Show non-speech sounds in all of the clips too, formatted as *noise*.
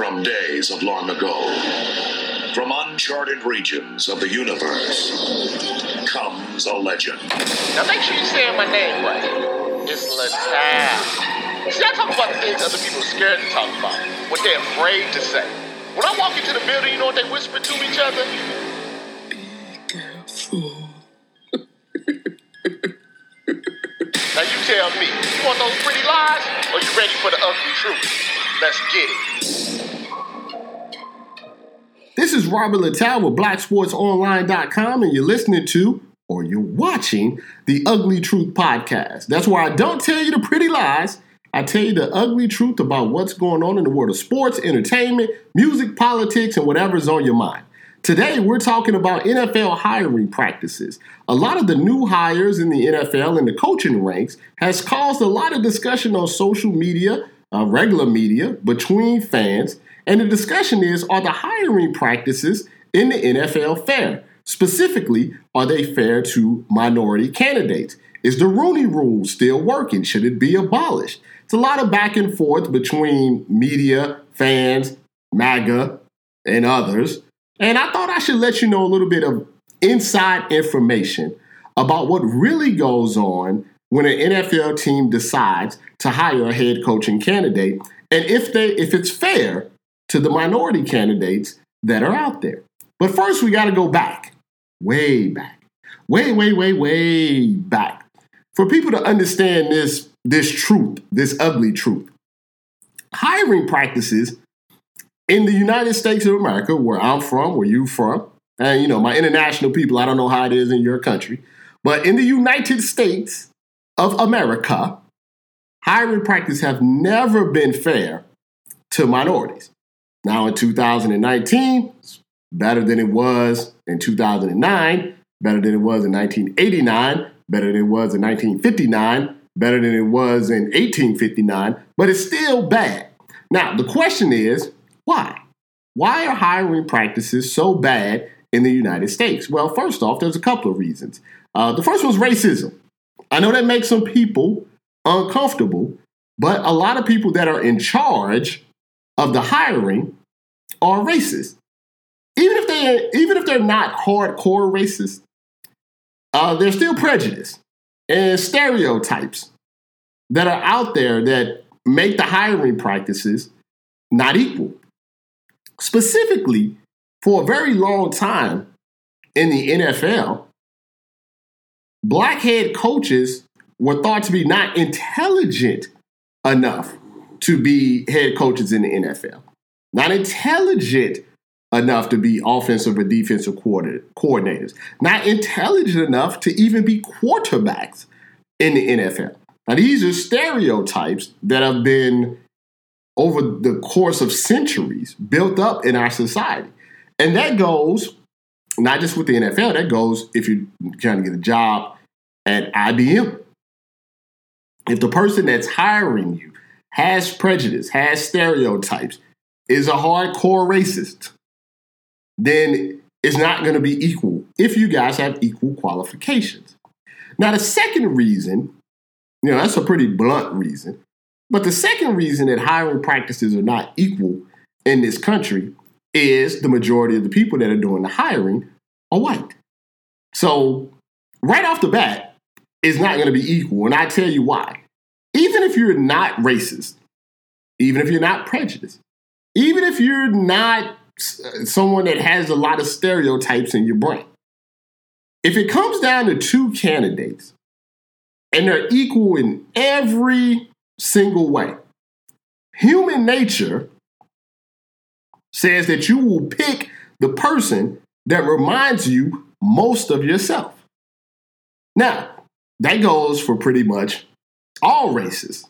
From days of long ago, from uncharted regions of the universe, comes a legend. Now make sure you're saying my name right. It's LaTown. See, I talk about the things other people are scared to talk about, what they're afraid to say. When I walk into the building, you know what they whisper to each other? *laughs* Now you tell me, you want those pretty lies, or you ready for the ugly truth? Let's get it. This is Robert Littal with BlackSportsOnline.com, and you're listening to or you're watching the Ugly Truth podcast. That's why I don't tell you the pretty lies. I tell you the ugly truth about what's going on in the world of sports, entertainment, music, politics, and whatever's on your mind. Today, we're talking about NFL hiring practices. A lot of the new hires in the NFL and the coaching ranks has caused a lot of discussion on social media, uh, regular media, between fans. And the discussion is are the hiring practices in the NFL fair? Specifically, are they fair to minority candidates? Is the Rooney Rule still working? Should it be abolished? It's a lot of back and forth between media, fans, MAGA, and others. And I thought I should let you know a little bit of inside information about what really goes on when an NFL team decides to hire a head coaching candidate and if they if it's fair to the minority candidates that are out there. But first we got to go back. Way back. Way way way way back. For people to understand this this truth, this ugly truth. Hiring practices in the United States of America, where I'm from, where you from, and you know, my international people, I don't know how it is in your country, but in the United States of America, hiring practices have never been fair to minorities. Now in 2019, it's better than it was in 2009, better than it was in 1989, better than it was in 1959, better than it was in 1859, but it's still bad. Now, the question is why? Why are hiring practices so bad in the United States? Well, first off, there's a couple of reasons. Uh, the first one is racism. I know that makes some people uncomfortable, but a lot of people that are in charge of the hiring are racist. Even if they even if they're not hardcore racist, uh, they're still prejudiced and stereotypes that are out there that make the hiring practices not equal. Specifically, for a very long time in the NFL, black head coaches were thought to be not intelligent enough to be head coaches in the NFL, not intelligent enough to be offensive or defensive coordinators, not intelligent enough to even be quarterbacks in the NFL. Now, these are stereotypes that have been over the course of centuries built up in our society. And that goes not just with the NFL, that goes if you're trying to get a job at IBM. If the person that's hiring you has prejudice, has stereotypes, is a hardcore racist, then it's not going to be equal if you guys have equal qualifications. Now, the second reason, you know, that's a pretty blunt reason, but the second reason that hiring practices are not equal in this country is the majority of the people that are doing the hiring are white. So, right off the bat, it's not going to be equal. And I tell you why. Even if you're not racist, even if you're not prejudiced, even if you're not uh, someone that has a lot of stereotypes in your brain, if it comes down to two candidates and they're equal in every single way, human nature says that you will pick the person that reminds you most of yourself. Now, that goes for pretty much all races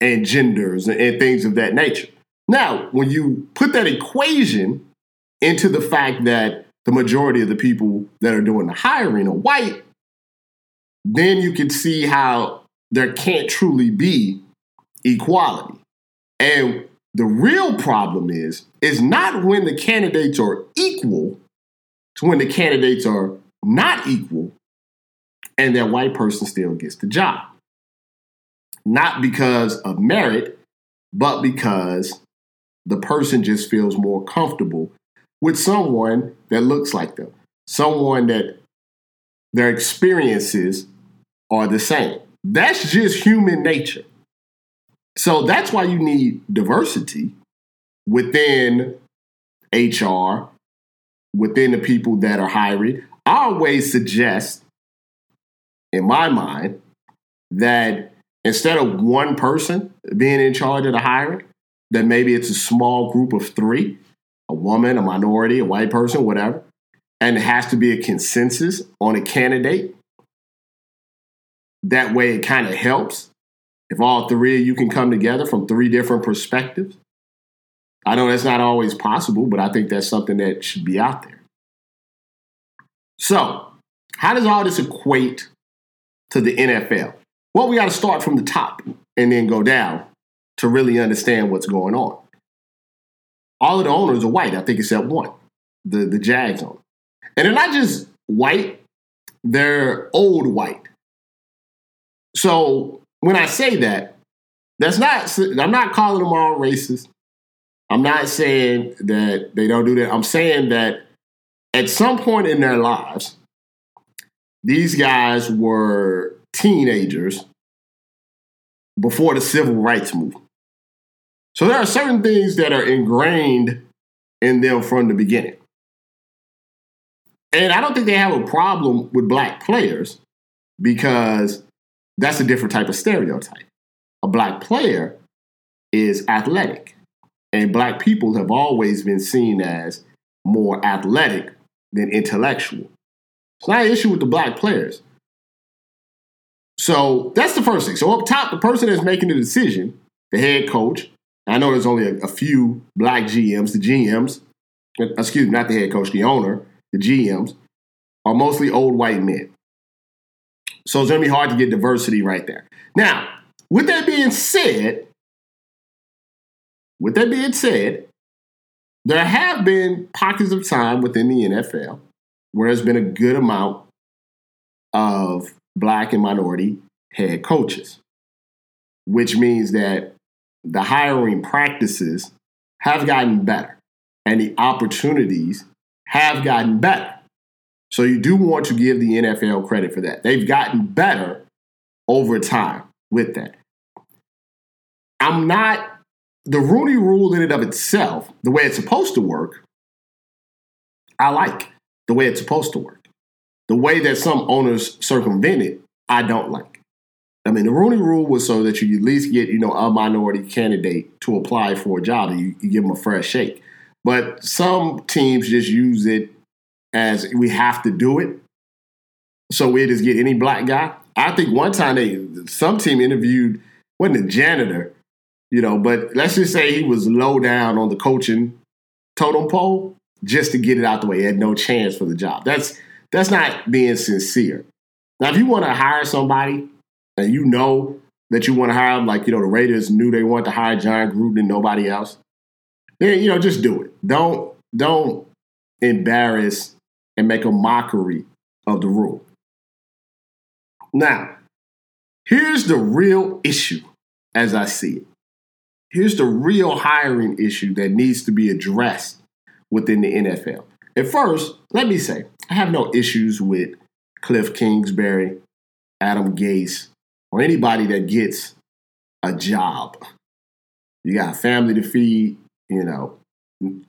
and genders and things of that nature. Now, when you put that equation into the fact that the majority of the people that are doing the hiring are white, then you can see how there can't truly be equality. And the real problem is is not when the candidates are equal to when the candidates are not equal and that white person still gets the job. Not because of merit, but because the person just feels more comfortable with someone that looks like them, someone that their experiences are the same. That's just human nature. So that's why you need diversity within HR, within the people that are hiring. I always suggest, in my mind, that instead of one person being in charge of the hiring, then maybe it's a small group of three a woman, a minority, a white person, whatever, and it has to be a consensus on a candidate. That way, it kind of helps if all three of you can come together from three different perspectives. I know that's not always possible, but I think that's something that should be out there. So, how does all this equate to the NFL? Well, we got to start from the top and then go down to really understand what's going on. All of the owners are white, I think except one, the, the Jags owner. And they're not just white, they're old white. So when I say that, that's not I'm not calling them all racist. I'm not saying that they don't do that. I'm saying that at some point in their lives, these guys were teenagers before the civil rights movement. So there are certain things that are ingrained in them from the beginning. And I don't think they have a problem with black players because that's a different type of stereotype. A black player is athletic, and black people have always been seen as more athletic than intellectual. It's not an issue with the black players. So that's the first thing. So up top, the person that's making the decision, the head coach, I know there's only a, a few black GMs, the GMs, uh, excuse me, not the head coach, the owner, the GMs, are mostly old white men. So it's going to be hard to get diversity right there. Now, with that being said, with that being said, there have been pockets of time within the NFL where there's been a good amount of black and minority head coaches, which means that the hiring practices have gotten better and the opportunities have gotten better. So you do want to give the NFL credit for that. They've gotten better over time with that. I'm not the Rooney rule in and of itself, the way it's supposed to work, I like the way it's supposed to work. The way that some owners circumvent it, I don't like. I mean, the Rooney Rule was so that you at least get, you know, a minority candidate to apply for a job and you, you give them a fresh shake. But some teams just use it as we have to do it. So we just get any black guy. I think one time they some team interviewed wasn't a janitor, you know, but let's just say he was low down on the coaching totem pole just to get it out the way. He had no chance for the job. That's that's not being sincere. Now, if you want to hire somebody and you know that you want to hire them, like you know the Raiders knew they wanted to hire Jon Gruden and nobody else, then you know just do it. Don't don't embarrass and make a mockery of the rule. Now, here's the real issue as I see it. Here's the real hiring issue that needs to be addressed within the NFL. At first, let me say, I have no issues with Cliff Kingsbury, Adam Gase, or anybody that gets a job. You got a family to feed, you know,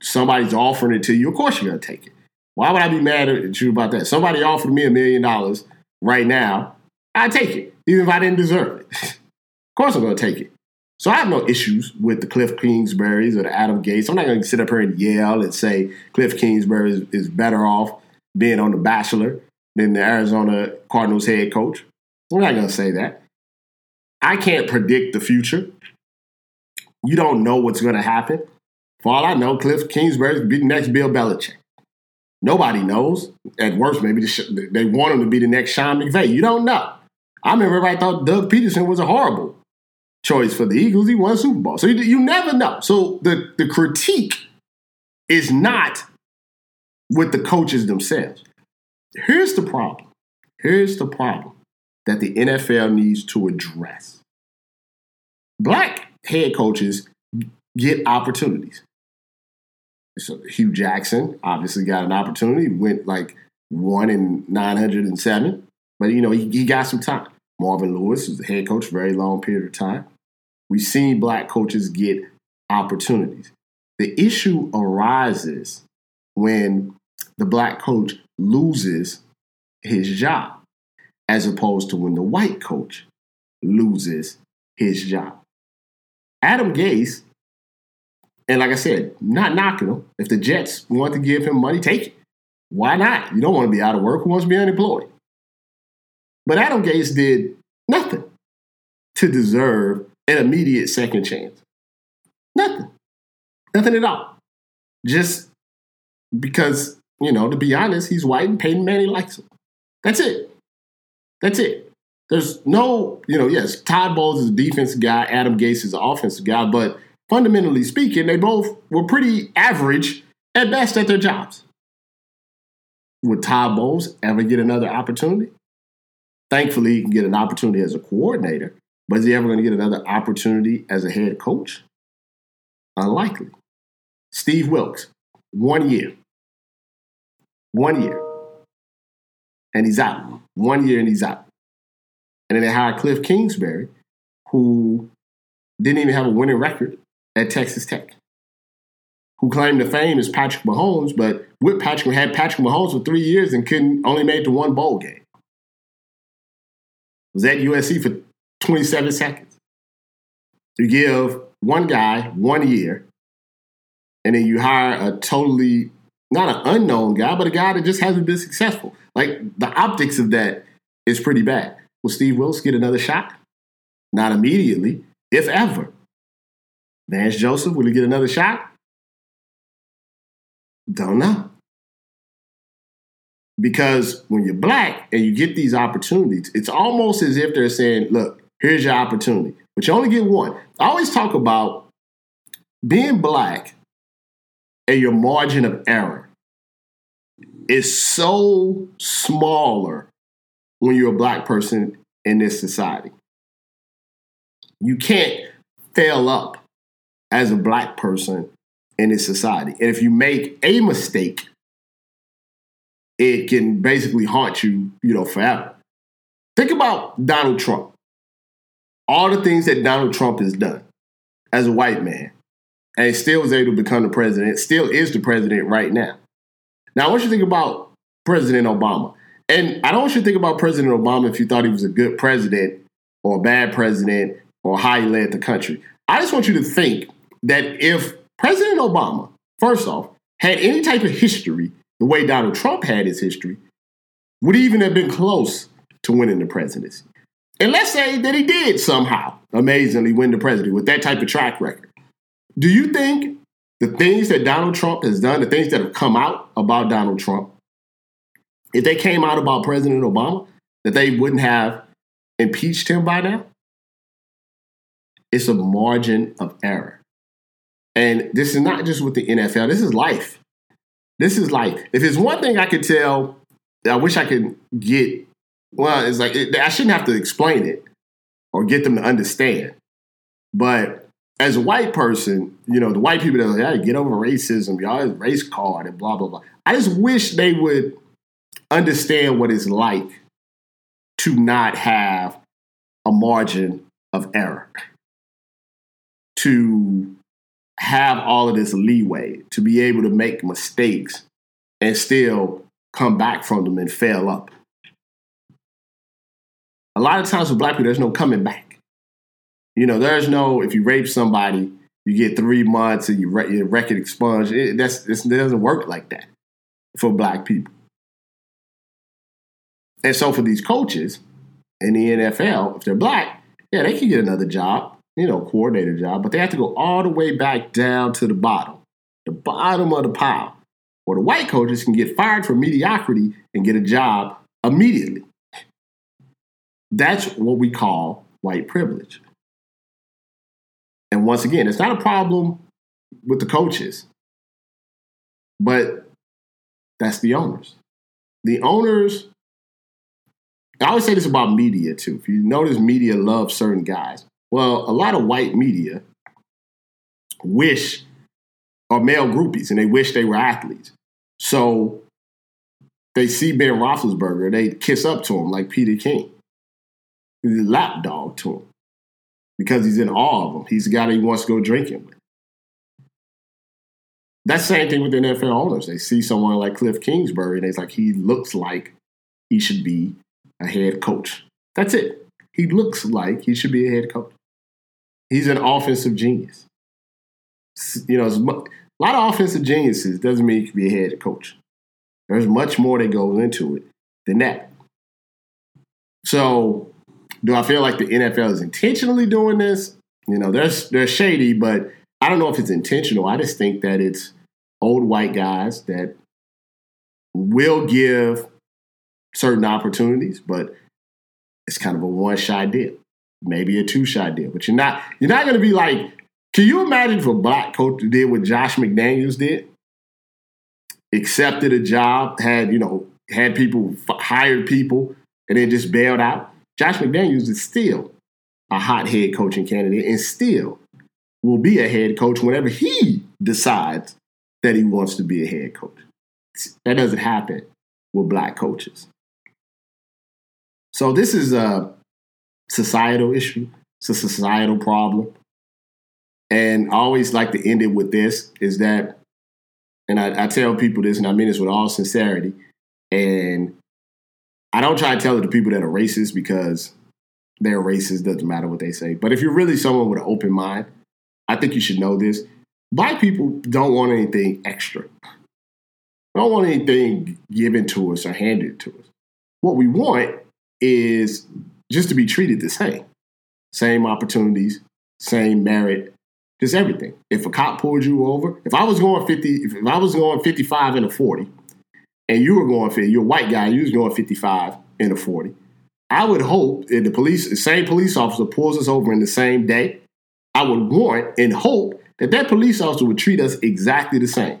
somebody's offering it to you. Of course, you're going to take it. Why would I be mad at you about that? Somebody offered me a million dollars right now. I take it, even if I didn't deserve it. *laughs* of course, I'm going to take it. So I have no issues with the Cliff Kingsburys or the Adam Gase. I'm not going to sit up here and yell and say Cliff Kingsbury is, is better off being on The Bachelor than the Arizona Cardinals head coach. I'm not going to say that. I can't predict the future. You don't know what's going to happen. For all I know, Cliff Kingsbury be the next Bill Belichick. Nobody knows. At worst, maybe they want him to be the next Sean McVay. You don't know. I remember everybody thought Doug Pederson was a horrible choice for the Eagles. He won Super Bowl. So you, you never know. So the, the critique is not with the coaches themselves. Here's the problem. Here's the problem that the NFL needs to address. Black head coaches get opportunities. So Hue Jackson obviously got an opportunity, went like one in 907, but you know, he, he got some time. Marvin Lewis was the head coach for a very long period of time. We've seen black coaches get opportunities. The issue arises when the black coach loses his job, as opposed to when the white coach loses his job. Adam Gase, and like I said, not knocking him. If the Jets want to give him money, take it. Why not? You don't want to be out of work. Who wants to be unemployed? But Adam Gase did nothing to deserve an immediate second chance. Nothing. Nothing at all. Just because, you know, to be honest, he's white and Peyton Manning likes him. That's it. That's it. There's no, you know, yes, Todd Bowles is a defensive guy, Adam Gase is an offensive guy, but fundamentally speaking, they both were pretty average at best at their jobs. Would Todd Bowles ever get another opportunity? Thankfully, he can get an opportunity as a coordinator, but is he ever going to get another opportunity as a head coach? Unlikely. Steve Wilks, one year. One year. And he's out. One year and he's out. And then they hired Cliff Kingsbury, who didn't even have a winning record at Texas Tech, who claimed the fame as Patrick Mahomes, but with Patrick had Patrick Mahomes for three years and couldn't only made to one bowl game. Was at USC for 27 seconds. You give one guy one year, and then you hire a totally not an unknown guy, but a guy that just hasn't been successful. Like the optics of that is pretty bad. Will Steve Wilks get another shot? Not immediately, if ever. Vance Joseph, will he get another shot? Don't know. Because when you're black and you get these opportunities, it's almost as if they're saying, look, here's your opportunity, but you only get one. I always talk about being black and your margin of error is so smaller when you're a black person in this society. You can't fail up as a black person in this society. And if you make a mistake, it can basically haunt you, you know, forever. Think about Donald Trump. All the things that Donald Trump has done as a white man, and still was able to become the president, still is the president right now. Now, I want you to think about President Obama. And I don't want you to think about President Obama if you thought he was a good president or a bad president or how he led the country. I just want you to think that if President Obama, first off, had any type of history the way Donald Trump had his history, would even have been close to winning the presidency? And let's say that he did somehow amazingly win the presidency with that type of track record. Do you think the things that Donald Trump has done, the things that have come out about Donald Trump, if they came out about President Obama, that they wouldn't have impeached him by now? It's a margin of error. And this is not just with the NFL, this is life. This is like, If it's one thing I could tell, I wish I could get, well, it's like, it, I shouldn't have to explain it or get them to understand. But as a white person, you know, the white people that are like, hey, get over racism, y'all race card and blah, blah, blah. I just wish they would understand what it's like to not have a margin of error, to have all of this leeway, to be able to make mistakes and still come back from them and fail up. A lot of times with black people, there's no coming back. You know, there's no, if you rape somebody, you get three months and you re- your record expunged. It, that's, it doesn't work like that for black people. And so for these coaches in the NFL, if they're black, yeah, they can get another job, you know, coordinator job, but they have to go all the way back down to the bottom, the bottom of the pile. where the white coaches can get fired for mediocrity and get a job immediately. That's what we call white privilege. And once again, it's not a problem with the coaches, but that's the owners. The owners I always say this about media too. If you notice, media loves certain guys. Well, a lot of white media wish are male groupies and they wish they were athletes. So they see Ben Roethlisberger, they kiss up to him like Peter King. He's a lapdog to him because he's in awe of him. He's the guy that he wants to go drinking with. That's the same thing with the NFL owners. They see someone like Cliff Kingsbury and it's like he looks like he should be a head coach. That's it. He looks like he should be a head coach. He's an offensive genius. You know, a lot of offensive geniuses doesn't mean you can be a head coach. There's much more that goes into it than that. So, do I feel like the NFL is intentionally doing this? You know, they're, they're shady, but I don't know if it's intentional. I just think that it's old white guys that will give certain opportunities, but it's kind of a one shot deal, maybe a two shot deal. But you're not you're not going to be like. Can you imagine if a black coach did what Josh McDaniels did? Accepted a job, had you know had people hired people, and then just bailed out. Josh McDaniels is still a hot head coaching candidate, and still will be a head coach whenever he decides that he wants to be a head coach. That doesn't happen with black coaches. So this is a societal issue. It's a societal problem. And I always like to end it with this is that, and I, I tell people this, and I mean this with all sincerity, and I don't try to tell it to people that are racist because they're racist, doesn't matter what they say. But if you're really someone with an open mind, I think you should know this. Black people don't want anything extra. Don't want anything given to us or handed to us. What we want is just to be treated the same. Same opportunities, same merit, just everything. If a cop pulled you over, if I was going 50, if I was going 55 in a 40, and you were going 50, you're a white guy, you was going 55 in a 40, I would hope that the police, the same police officer pulls us over in the same day, I would want and hope that that police officer would treat us exactly the same.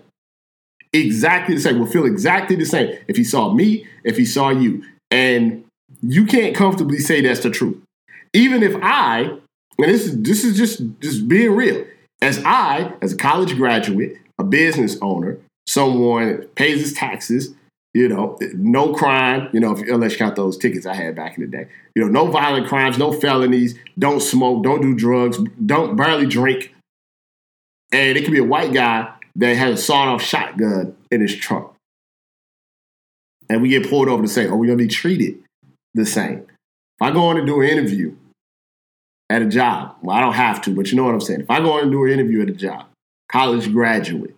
Exactly the same. Would feel exactly the same if he saw me, if he saw you. And you can't comfortably say that's the truth. Even if I, and this is this is just just being real, as I, as a college graduate, a business owner, someone that pays his taxes, you know, no crime, you know, if, unless you count those tickets I had back in the day. You know, no violent crimes, no felonies, don't smoke, don't do drugs, don't barely drink. And it could be a white guy that has a sawed-off shotgun in his trunk. And we get pulled over to say, are we're gonna be treated the same. If I go in and do an interview at a job, well, I don't have to, but you know what I'm saying. If I go in and do an interview at a job, college graduate,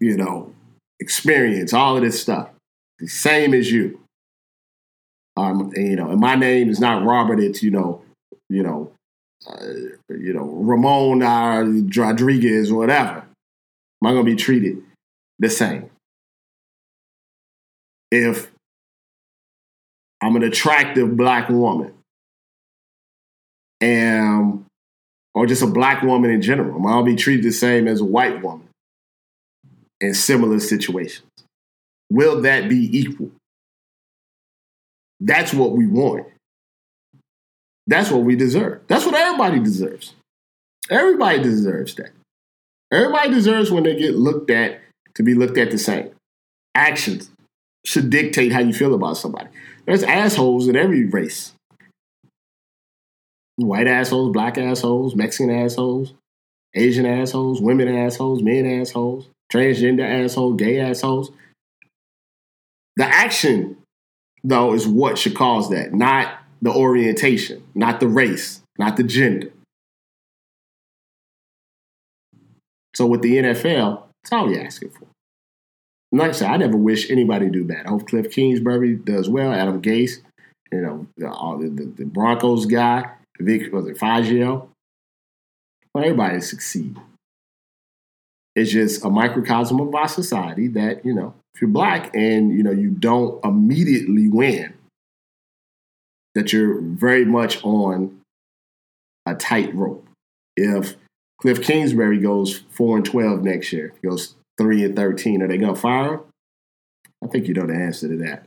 you know, experience, all of this stuff, the same as you. Um, and, you know, and my name is not Robert. It's you know, you know, uh, you know, Ramon uh, Rodriguez or whatever. Am I going to be treated the same? If I'm an attractive black woman. And or just a black woman in general. I'll be treated the same as a white woman in similar situations. Will that be equal? That's what we want. That's what we deserve. That's what everybody deserves. Everybody deserves that. Everybody deserves when they get looked at to be looked at the same. Actions should dictate how you feel about somebody. There's assholes in every race. White assholes, black assholes, Mexican assholes, Asian assholes, women assholes, men assholes, transgender assholes, gay assholes. The action, though, is what should cause that, not the orientation, not the race, not the gender. So with the NFL, that's all you're asking for like I said, I never wish anybody to do bad. I hope Cliff Kingsbury does well. Adam Gase, you know, the, the, the Broncos guy, Vic was it Fangio? Well, everybody succeed. It's just a microcosm of our society that you know, if you're black and you know you don't immediately win, that you're very much on a tightrope. If Cliff Kingsbury goes four and twelve next year, goes three and thirteen, are they gonna fire him? I think you know the answer to that.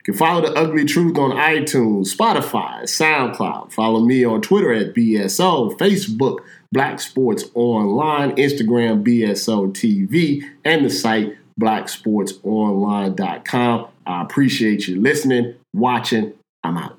You can follow The Ugly Truth on iTunes, Spotify, SoundCloud. Follow me on Twitter at BSO, Facebook, Black Sports Online, Instagram, BSO TV, and the site blacksportsonline.com. I appreciate you listening, watching. I'm out.